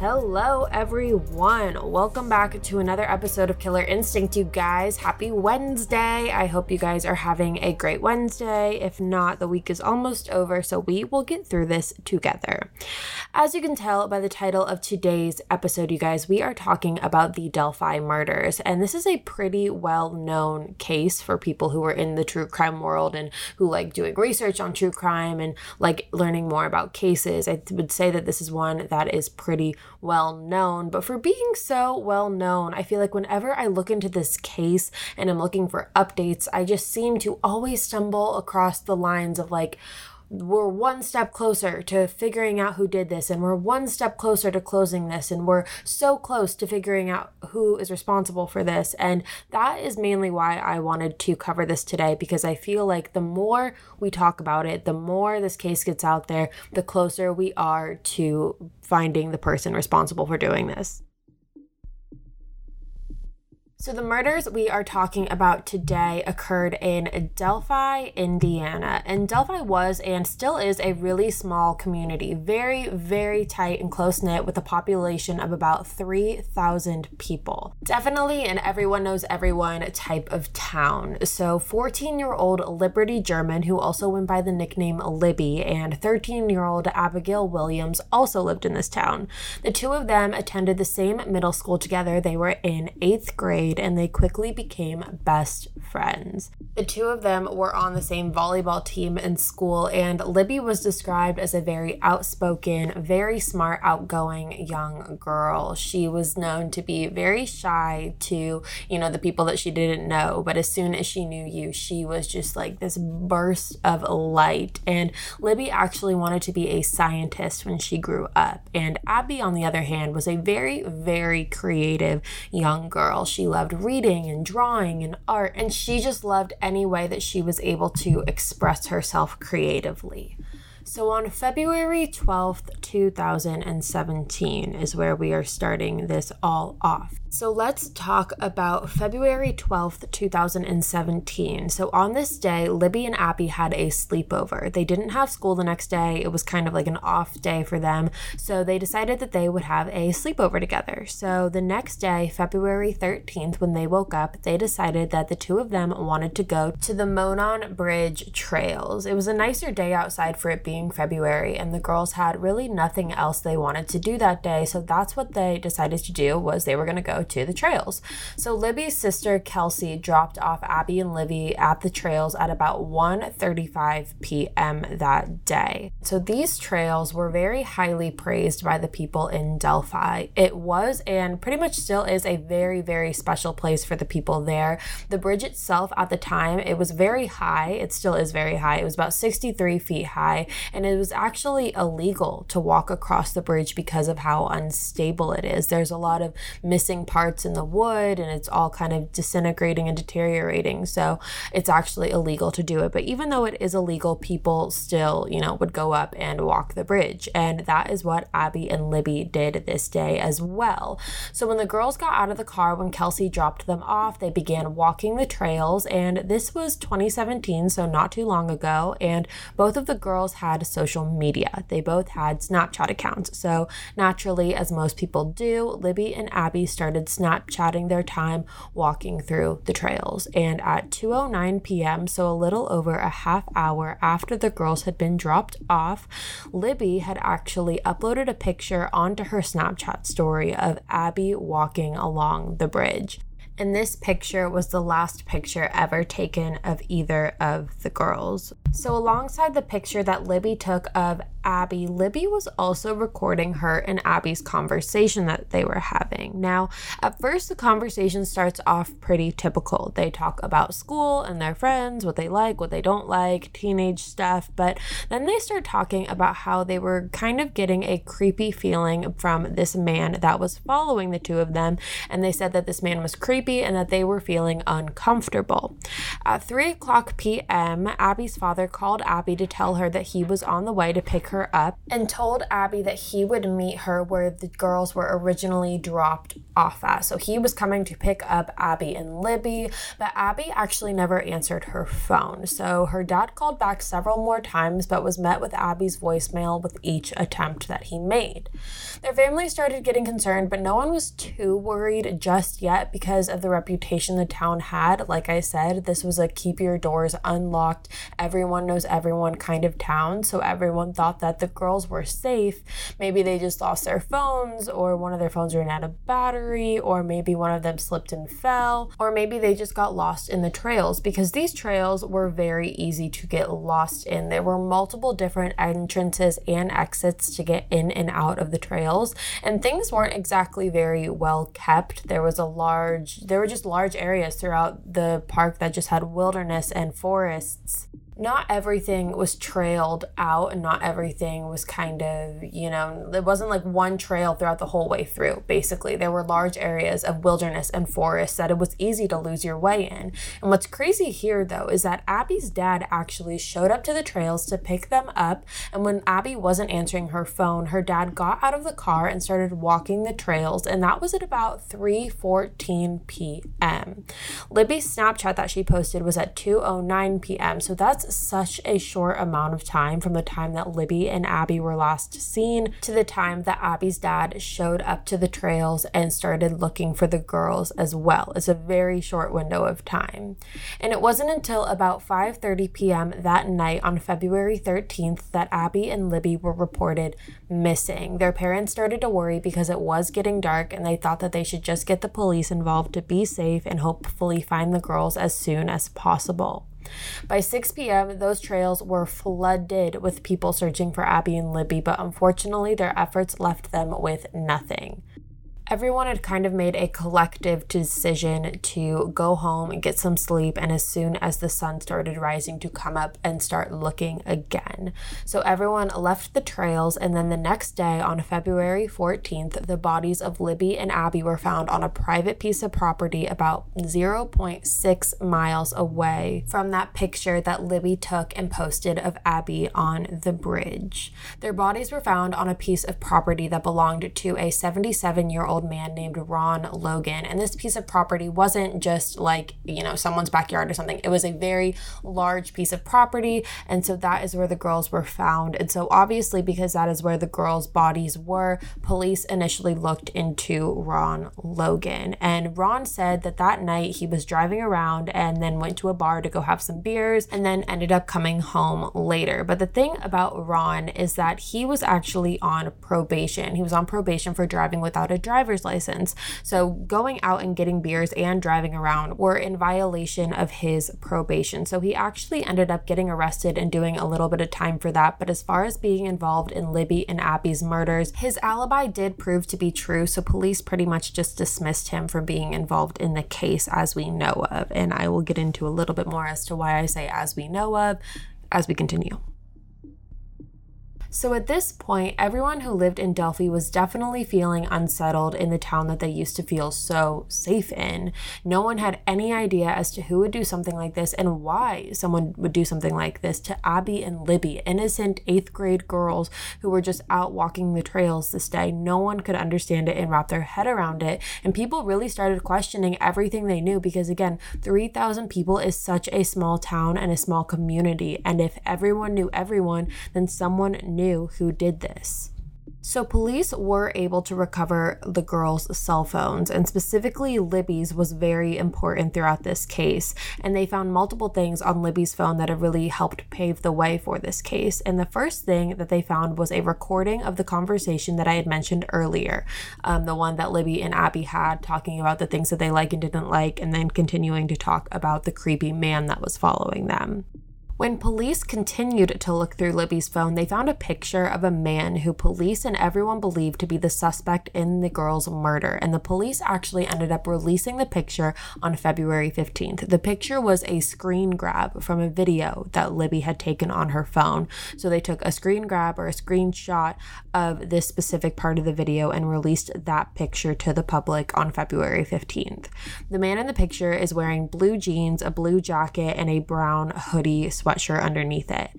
Hello, everyone. Welcome back to another episode of Killer Instinct, you guys. Happy Wednesday. I hope you guys are having a great Wednesday. If not, the week is almost over, so we will get through this together. As you can tell by the title of today's episode, you guys, we are talking about the Delphi murders. And this is a pretty well known case for people who are in the true crime world and who like doing research on true crime and like learning more about cases. I would say that this is one that is pretty well known, but for being so well known, I feel like whenever I look into this case and I'm looking for updates, I just seem to always stumble across the lines of like, we're one step closer to figuring out who did this and we're one step closer to closing this and we're so close to figuring out who is responsible for this and that is mainly why I wanted to cover this today because I feel like the more we talk about it the more this case gets out there the closer we are to finding the person responsible for doing this. So, the murders we are talking about today occurred in Delphi, Indiana. And Delphi was and still is a really small community, very, very tight and close knit, with a population of about 3,000 people. Definitely an everyone knows everyone type of town. So, 14 year old Liberty German, who also went by the nickname Libby, and 13 year old Abigail Williams also lived in this town. The two of them attended the same middle school together. They were in eighth grade grade and they quickly became best friends. The two of them were on the same volleyball team in school, and Libby was described as a very outspoken, very smart, outgoing young girl. She was known to be very shy to, you know, the people that she didn't know, but as soon as she knew you, she was just like this burst of light. And Libby actually wanted to be a scientist when she grew up. And Abby, on the other hand, was a very, very creative young girl. She loved loved reading and drawing and art, and she just loved any way that she was able to express herself creatively. So on February 12th, 2017 is where we are starting this all off. So let's talk about February 12th, 2017. So on this day, Libby and Abby had a sleepover. They didn't have school the next day. It was kind of like an off day for them. So they decided that they would have a sleepover together. So the next day, February 13th, when they woke up, they decided that the two of them wanted to go to the Monon Bridge trails. It was a nicer day outside for it being February, and the girls had really nothing else they wanted to do that day. So that's what they decided to do was they were going to go to the trails. So Libby's sister Kelsey dropped off Abby and Libby at the trails at about 1:35 p.m. that day. So these trails were very highly praised by the people in Delphi. It was and pretty much still is a very very special place for the people there. The bridge itself at the time, it was very high. It still is very high. It was about 63 feet high and it was actually illegal to walk across the bridge because of how unstable it is. There's a lot of missing parts in the wood and it's all kind of disintegrating and deteriorating. So it's actually illegal to do it. But even though it is illegal, people still, you know, would go up and walk the bridge. And that is what Abby and Libby did this day as well. So when the girls got out of the car, when Kelsey dropped them off, they began walking the trails. And this was 2017, so not too long ago. And both of the girls had social media. They both had Snapchat accounts. So naturally, as most people do, Libby and Abby started started Snapchatting their time walking through the trails. And at 2:09 p.m., so a little over a half hour after the girls had been dropped off, Libby had actually uploaded a picture onto her Snapchat story of Abby walking along the bridge. And this picture was the last picture ever taken of either of the girls. So, alongside the picture that Libby took of Abby, Libby was also recording her and Abby's conversation that they were having. Now, at first, the conversation starts off pretty typical. They talk about school and their friends, what they like, what they don't like, teenage stuff, but then they start talking about how they were kind of getting a creepy feeling from this man that was following the two of them. And they said that this man was creepy and that they were feeling uncomfortable. At 3 o'clock p.m., Abby's father called Abby to tell her that he was on the way to pick her up and told Abby that he would meet her where the girls were originally dropped off at. So he was coming to pick up Abby and Libby, but Abby actually never answered her phone. So her dad called back several more times, but was met with Abby's voicemail with each attempt that he made. Their family started getting concerned, but no one was too worried just yet because of the reputation the town had. Like I said, this was a keep your doors unlocked, everyone knows everyone kind of town. So everyone thought that the girls were safe. Maybe they just lost their phones, or one of their phones ran out of battery, or maybe one of them slipped and fell, or maybe they just got lost in the trails because these trails were very easy to get lost in. There were multiple different entrances and exits to get in and out of the trails, and things weren't exactly very well kept. There was a large, there were just large areas throughout the park that just had wilderness and forests not everything was trailed out and not everything was kind of, you know, it wasn't like one trail throughout the whole way through, basically. There were large areas of wilderness and forest that it was easy to lose your way in. And what's crazy here, though, is that Abby's dad actually showed up to the trails to pick them up. And when Abby wasn't answering her phone, her dad got out of the car and started walking the trails. And that was at about 3:14 p.m. Libby's Snapchat that she posted was at 2:09 p.m. So that's such a short amount of time from the time that Libby and Abby were last seen to the time that Abby's dad showed up to the trails and started looking for the girls as well. It's a very short window of time. And it wasn't until about 5:30 p.m. that night on February 13th that Abby and Libby were reported missing. Their parents started to worry because it was getting dark and they thought that they should just get the police involved to be safe and hopefully find the girls as soon as possible. By 6 p.m., those trails were flooded with people searching for Abby and Libby, but unfortunately, their efforts left them with nothing everyone had kind of made a collective decision to go home and get some sleep and as soon as the sun started rising to come up and start looking again. So everyone left the trails and then the next day on February 14th the bodies of Libby and Abby were found on a private piece of property about 0.6 miles away from that picture that Libby took and posted of Abby on the bridge. Their bodies were found on a piece of property that belonged to a 77 year old old man named Ron Logan. And this piece of property wasn't just like, you know, someone's backyard or something. It was a very large piece of property. And so that is where the girls were found. And so obviously, because that is where the girls' bodies were, police initially looked into Ron Logan. And Ron said that that night he was driving around and then went to a bar to go have some beers and then ended up coming home later. But the thing about Ron is that he was actually on probation. He was on probation for driving without a driver driver's license. So going out and getting beers and driving around were in violation of his probation. So he actually ended up getting arrested and doing a little bit of time for that. But as far as being involved in Libby and Abby's murders, his alibi did prove to be true. So police pretty much just dismissed him from being involved in the case as we know of. And I will get into a little bit more as to why I say as we know of as we continue. So at this point, everyone who lived in Delphi was definitely feeling unsettled in the town that they used to feel so safe in. No one had any idea as to who would do something like this and why someone would do something like this to Abby and Libby, innocent eighth grade girls who were just out walking the trails this day. No one could understand it and wrap their head around it. And people really started questioning everything they knew because, again, 3,000 people is such a small town and a small community. And if everyone knew everyone, then someone knew knew who did this. So, police were able to recover the girls' cell phones, and specifically Libby's was very important throughout this case. And they found multiple things on Libby's phone that have really helped pave the way for this case. And the first thing that they found was a recording of the conversation that I had mentioned earlier um, the one that Libby and Abby had talking about the things that they like and didn't like, and then continuing to talk about the creepy man that was following them. When police continued to look through Libby's phone, they found a picture of a man who police and everyone believed to be the suspect in the girl's murder. And the police actually ended up releasing the picture on February 15th. The picture was a screen grab from a video that Libby had taken on her phone. So they took a screen grab or a screenshot of this specific part of the video and released that picture to the public on February 15th. The man in the picture is wearing blue jeans, a blue jacket, and a brown hoodie sweatshirt underneath it.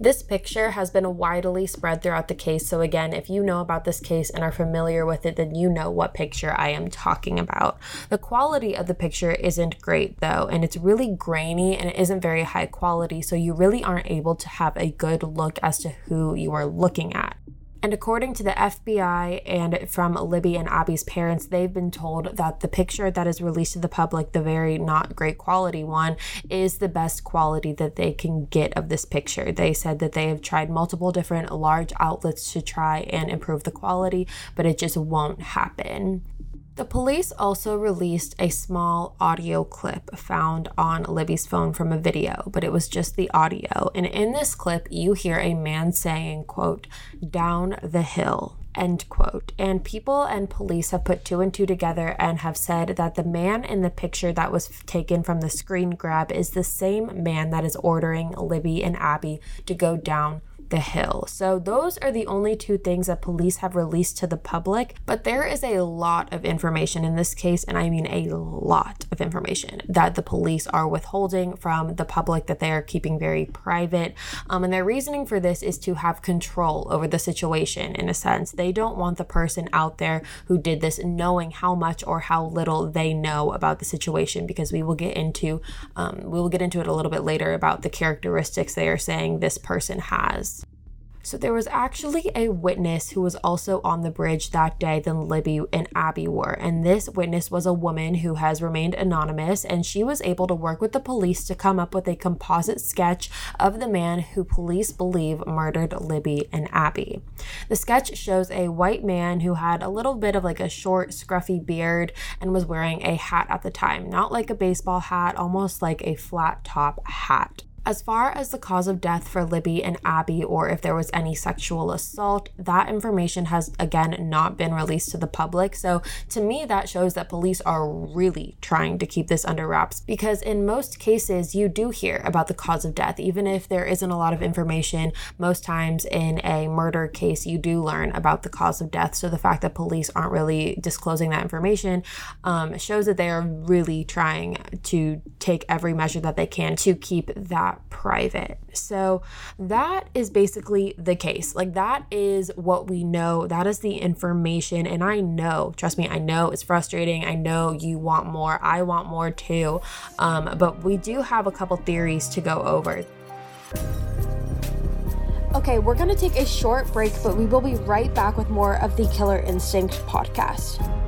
This picture has been widely spread throughout the case. So, again, if you know about this case and are familiar with it, then you know what picture I am talking about. The quality of the picture isn't great, though, and it's really grainy and it isn't very high quality. So, you really aren't able to have a good look as to who you are looking at. And according to the FBI and from Libby and Abby's parents, they've been told that the picture that is released to the public, the very not great quality one, is the best quality that they can get of this picture. They said that they have tried multiple different large outlets to try and improve the quality, but it just won't happen. The police also released a small audio clip found on Libby's phone from a video, but it was just the audio. And in this clip, you hear a man saying, quote, down the hill, end quote. And people and police have put two and two together and have said that the man in the picture that was taken from the screen grab is the same man that is ordering Libby and Abby to go down the hill. So, those are the only two things that police have released to the public. But there is a lot of information in this case, and I mean a lot of information that the police are withholding from the public that they are keeping very private. Um, and their reasoning for this is to have control over the situation in a sense. They don't want the person out there who did this knowing how much or how little they know about the situation because we will get into um, we will get into it a little bit later about the characteristics they are saying this person has. So there was actually a witness who was also on the bridge that day than Libby and Abby were. And this witness was a woman who has remained anonymous and she was able to work with the police to come up with a composite sketch of the man who police believe murdered Libby and Abby. The sketch shows a white man who had a little bit of like a short, scruffy beard and was wearing a hat at the time, not like a baseball hat, almost like a flat top hat. As far as the cause of death for Libby and Abby, or if there was any sexual assault, that information has again not been released to the public. So to me, that shows that police are really trying to keep this under wraps because in most cases, you do hear about the cause of death. Even if there isn't a lot of information, most times in a murder case, you do learn about the cause of death. So the fact that police aren't really disclosing that information um, shows that they are really trying to take every measure that they can to keep that private. So that is basically the case. Like that is what we know. That is the information. And I know, trust me, I know it's frustrating. I know you want more. I want more too. Um, but we do have a couple theories to go over. Okay, we're going to take a short break, but we will be right back with more of the Killer Instinct podcast.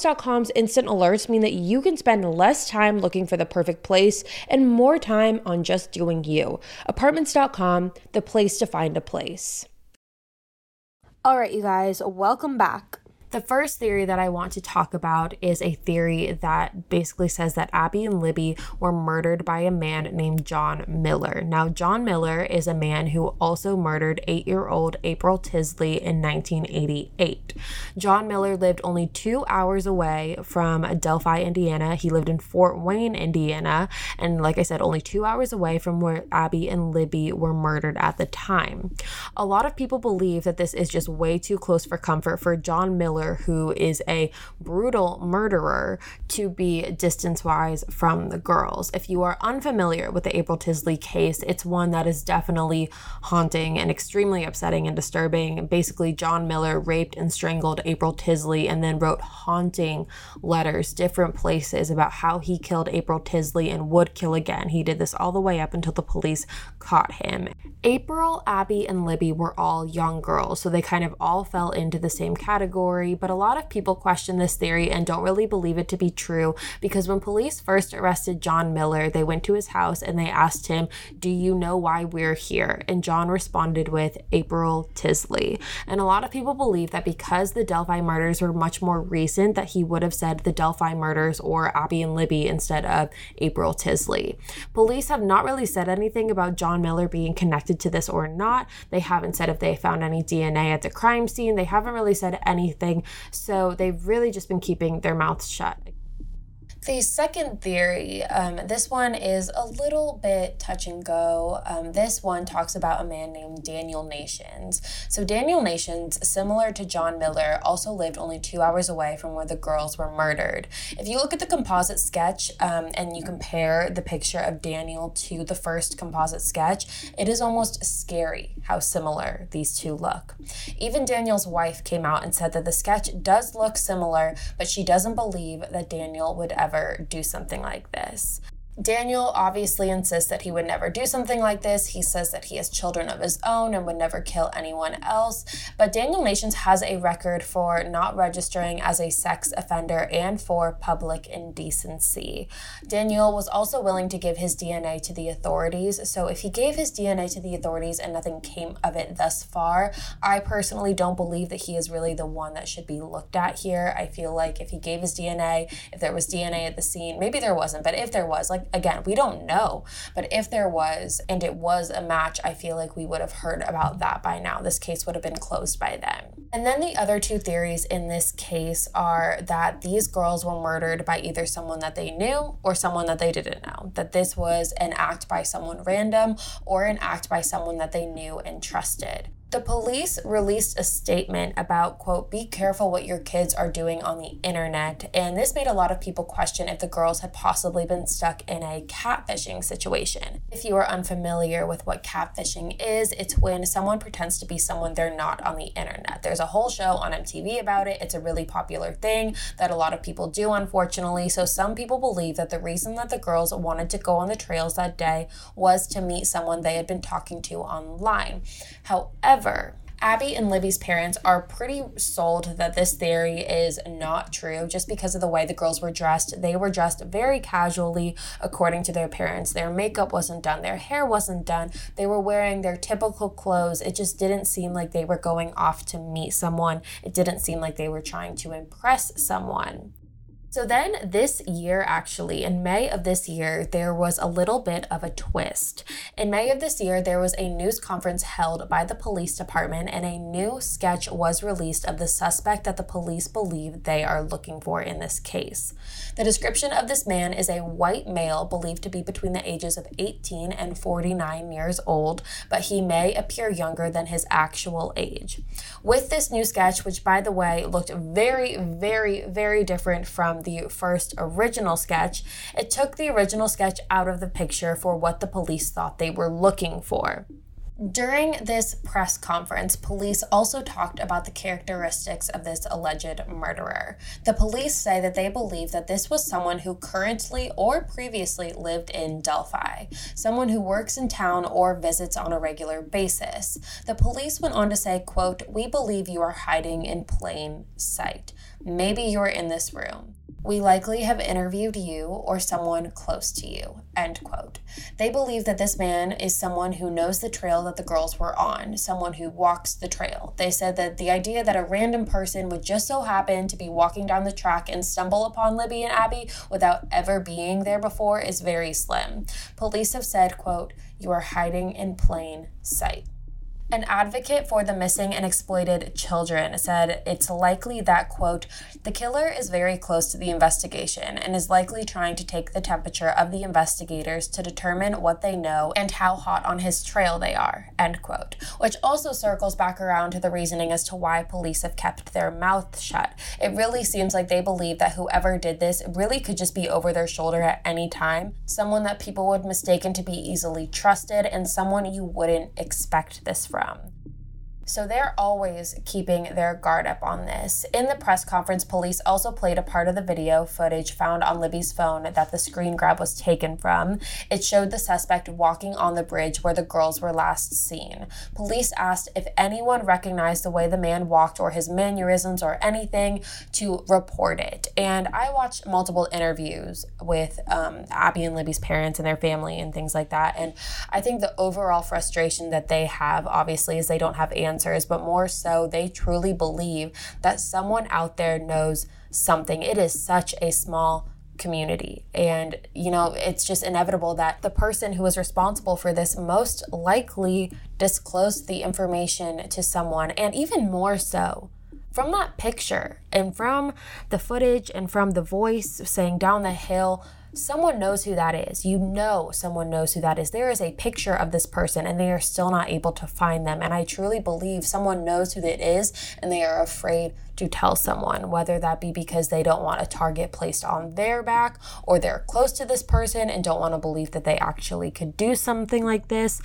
Apartments.com's instant alerts mean that you can spend less time looking for the perfect place and more time on just doing you. Apartments.com, the place to find a place. All right, you guys, welcome back. The first theory that I want to talk about is a theory that basically says that Abby and Libby were murdered by a man named John Miller. Now, John Miller is a man who also murdered eight year old April Tisley in 1988. John Miller lived only two hours away from Delphi, Indiana. He lived in Fort Wayne, Indiana, and like I said, only two hours away from where Abby and Libby were murdered at the time. A lot of people believe that this is just way too close for comfort for John Miller who is a brutal murderer, to be distance wise from the girls. If you are unfamiliar with the April Tisley case, it's one that is definitely haunting and extremely upsetting and disturbing. Basically, John Miller raped and strangled April Tisley and then wrote haunting letters, different places about how he killed April Tisley and would kill again. He did this all the way up until the police caught him. April, Abby, and Libby were all young girls, so they kind of all fell into the same category theory, but a lot of people question this theory and don't really believe it to be true because when police first arrested John Miller, they went to his house and they asked him, Do you know why we're here? And John responded with April Tisley. And a lot of people believe that because the Delphi murders were much more recent, that he would have said the Delphi murders or Abby and Libby instead of April Tisley. Police have not really said anything about John Miller being connected to this or not. They haven't said if they found any DNA at the crime scene. They haven't really said anything. So they've really just been keeping their mouths shut. The second theory, um, this one is a little bit touch and go. Um, this one talks about a man named Daniel Nations. So, Daniel Nations, similar to John Miller, also lived only two hours away from where the girls were murdered. If you look at the composite sketch um, and you compare the picture of Daniel to the first composite sketch, it is almost scary how similar these two look. Even Daniel's wife came out and said that the sketch does look similar, but she doesn't believe that Daniel would ever ever do something like this. Daniel obviously insists that he would never do something like this. He says that he has children of his own and would never kill anyone else. But Daniel Nations has a record for not registering as a sex offender and for public indecency. Daniel was also willing to give his DNA to the authorities. So if he gave his DNA to the authorities and nothing came of it thus far, I personally don't believe that he is really the one that should be looked at here. I feel like if he gave his DNA, if there was DNA at the scene, maybe there wasn't, but if there was, like again, we don't know. But if there was, and it was a match, I feel like we would have heard about that by now. This case would have been closed by then. And then the other two theories in this case are that these girls were murdered by either someone that they knew or someone that they didn't know. That this was an act by someone random or an act by someone that they knew and trusted. The police released a statement about, quote, be careful what your kids are doing on the internet. And this made a lot of people question if the girls had possibly been stuck in a catfishing situation. If you are unfamiliar with what catfishing is, it's when someone pretends to be someone they're not on the internet. There's a whole show on MTV about it. It's a really popular thing that a lot of people do, unfortunately. So some people believe that the reason that the girls wanted to go on the trails that day was to meet someone they had been talking to online. However, However, Abby and Libby's parents are pretty sold that this theory is not true just because of the way the girls were dressed. They were dressed very casually, according to their parents. Their makeup wasn't done, their hair wasn't done. They were wearing their typical clothes. It just didn't seem like they were going off to meet someone. It didn't seem like they were trying to impress someone. So then, this year, actually, in May of this year, there was a little bit of a twist. In May of this year, there was a news conference held by the police department, and a new sketch was released of the suspect that the police believe they are looking for in this case. The description of this man is a white male believed to be between the ages of 18 and 49 years old, but he may appear younger than his actual age. With this new sketch, which by the way looked very, very, very different from the first original sketch, it took the original sketch out of the picture for what the police thought they were looking for. During this press conference, police also talked about the characteristics of this alleged murderer. The police say that they believe that this was someone who currently or previously lived in Delphi, someone who works in town or visits on a regular basis. The police went on to say, quote, "We believe you are hiding in plain sight. Maybe you're in this room. We likely have interviewed you or someone close to you. End quote. They believe that this man is someone who knows the trail that the girls were on, someone who walks the trail. They said that the idea that a random person would just so happen to be walking down the track and stumble upon Libby and Abby without ever being there before is very slim. Police have said, quote, you are hiding in plain sight. An advocate for the missing and exploited children said it's likely that, quote, the killer is very close to the investigation and is likely trying to take the temperature of the investigators to determine what they know and how hot on his trail they are, end quote. Which also circles back around to the reasoning as to why police have kept their mouth shut. It really seems like they believe that whoever did this really could just be over their shoulder at any time, someone that people would mistaken to be easily trusted, and someone you wouldn't expect this from from. So they're always keeping their guard up on this. In the press conference, police also played a part of the video footage found on Libby's phone that the screen grab was taken from. It showed the suspect walking on the bridge where the girls were last seen. Police asked if anyone recognized the way the man walked or his mannerisms or anything to report it. And I watched multiple interviews with um, Abby and Libby's parents and their family and things like that. And I think the overall frustration that they have, obviously, is they don't have answers, but more so, they truly believe that someone out there knows something. It is such a small community. And, you know, it's just inevitable that the person who is responsible for this most likely disclosed the information to someone, and even more so. From that picture and from the footage and from the voice saying down the hill, someone knows who that is. You know, someone knows who that is. There is a picture of this person and they are still not able to find them. And I truly believe someone knows who it is and they are afraid to tell someone, whether that be because they don't want a target placed on their back or they're close to this person and don't want to believe that they actually could do something like this.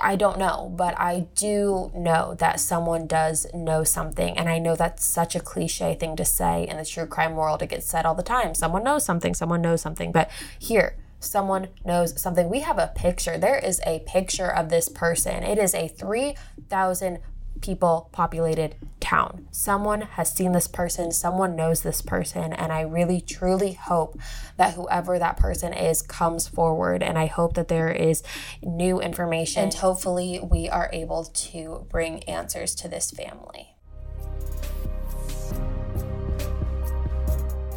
I don't know, but I do know that someone does know something. And I know that's such a cliche thing to say in the true crime world. It gets said all the time someone knows something, someone knows something. But here, someone knows something. We have a picture. There is a picture of this person. It is a 3,000 people populated town. Someone has seen this person, someone knows this person, and I really truly hope that whoever that person is comes forward and I hope that there is new information and hopefully we are able to bring answers to this family.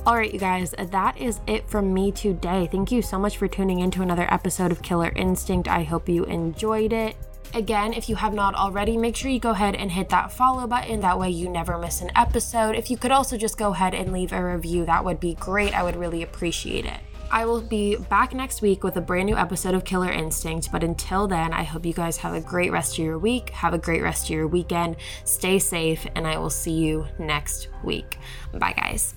All right, you guys, that is it from me today. Thank you so much for tuning in to another episode of Killer Instinct. I hope you enjoyed it. Again, if you have not already, make sure you go ahead and hit that follow button. That way you never miss an episode. If you could also just go ahead and leave a review, that would be great. I would really appreciate it. I will be back next week with a brand new episode of Killer Instinct. But until then, I hope you guys have a great rest of your week. Have a great rest of your weekend. Stay safe, and I will see you next week. Bye, guys.